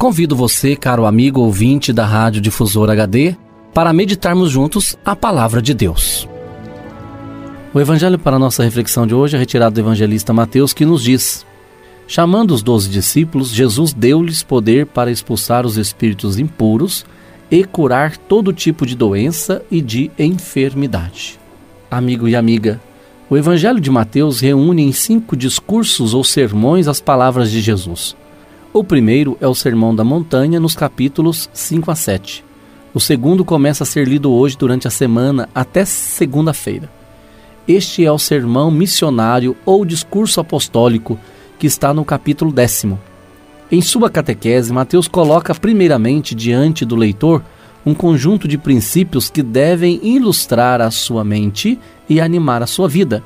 Convido você, caro amigo ouvinte da Rádio Difusora HD, para meditarmos juntos a palavra de Deus. O evangelho para nossa reflexão de hoje é retirado do evangelista Mateus, que nos diz: Chamando os doze discípulos, Jesus deu-lhes poder para expulsar os espíritos impuros e curar todo tipo de doença e de enfermidade. Amigo e amiga, o evangelho de Mateus reúne em cinco discursos ou sermões as palavras de Jesus. O primeiro é o Sermão da Montanha, nos capítulos 5 a 7. O segundo começa a ser lido hoje durante a semana até segunda-feira. Este é o sermão missionário ou discurso apostólico que está no capítulo décimo. Em sua catequese, Mateus coloca primeiramente diante do leitor um conjunto de princípios que devem ilustrar a sua mente e animar a sua vida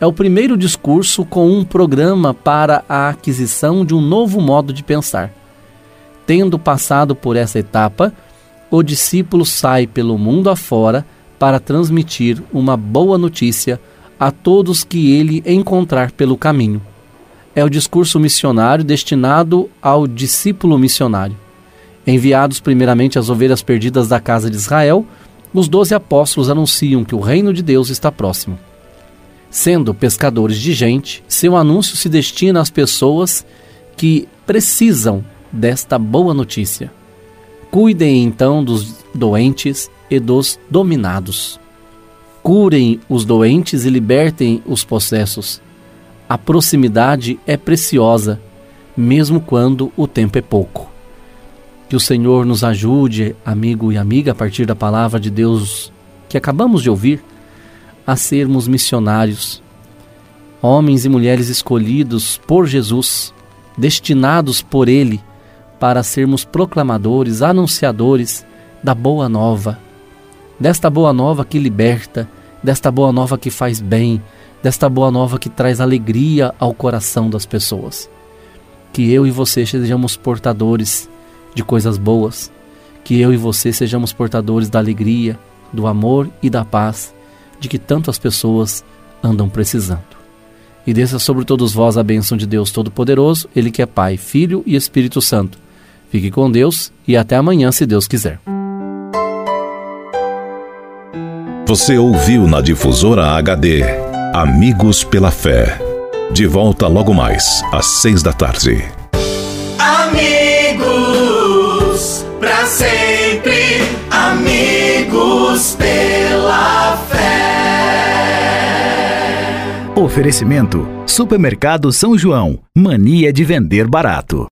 é o primeiro discurso com um programa para a aquisição de um novo modo de pensar. Tendo passado por essa etapa, o discípulo sai pelo mundo afora para transmitir uma boa notícia a todos que ele encontrar pelo caminho. É o discurso missionário destinado ao discípulo missionário. Enviados primeiramente às ovelhas perdidas da casa de Israel, os doze apóstolos anunciam que o reino de Deus está próximo. Sendo pescadores de gente, seu anúncio se destina às pessoas que precisam desta boa notícia. Cuidem então dos doentes e dos dominados. Curem os doentes e libertem os possessos. A proximidade é preciosa, mesmo quando o tempo é pouco. Que o Senhor nos ajude, amigo e amiga, a partir da palavra de Deus que acabamos de ouvir a sermos missionários, homens e mulheres escolhidos por Jesus, destinados por Ele para sermos proclamadores, anunciadores da boa nova, desta boa nova que liberta, desta boa nova que faz bem, desta boa nova que traz alegria ao coração das pessoas. Que eu e você sejamos portadores de coisas boas, que eu e você sejamos portadores da alegria, do amor e da paz de que tantas pessoas andam precisando. E desça sobre todos vós a bênção de Deus Todo-Poderoso, Ele que é Pai, Filho e Espírito Santo. Fique com Deus e até amanhã, se Deus quiser. Você ouviu na Difusora HD Amigos pela Fé. De volta logo mais, às seis da tarde. Oferecimento: Supermercado São João. Mania de vender barato.